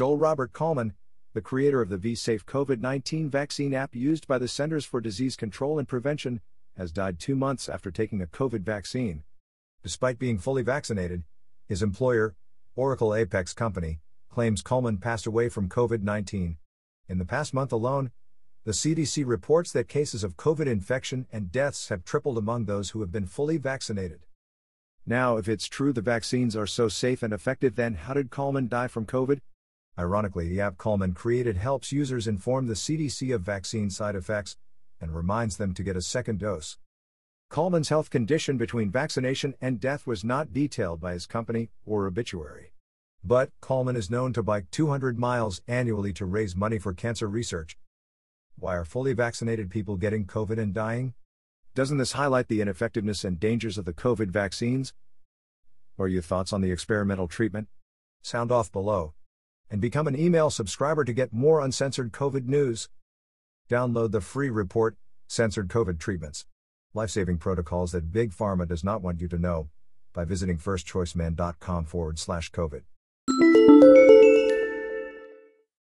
Joel Robert Coleman, the creator of the V-Safe COVID 19 vaccine app used by the Centers for Disease Control and Prevention, has died two months after taking a COVID vaccine. Despite being fully vaccinated, his employer, Oracle Apex Company, claims Coleman passed away from COVID 19. In the past month alone, the CDC reports that cases of COVID infection and deaths have tripled among those who have been fully vaccinated. Now, if it's true the vaccines are so safe and effective, then how did Coleman die from COVID? Ironically, the app Coleman created helps users inform the CDC of vaccine side effects and reminds them to get a second dose. Coleman's health condition between vaccination and death was not detailed by his company or obituary. But Coleman is known to bike 200 miles annually to raise money for cancer research. Why are fully vaccinated people getting COVID and dying? Doesn't this highlight the ineffectiveness and dangers of the COVID vaccines? Or your thoughts on the experimental treatment? Sound off below. And become an email subscriber to get more uncensored COVID news. Download the free report, Censored COVID Treatments Life Saving Protocols That Big Pharma Does Not Want You to Know, by visiting firstchoiceman.com forward slash COVID.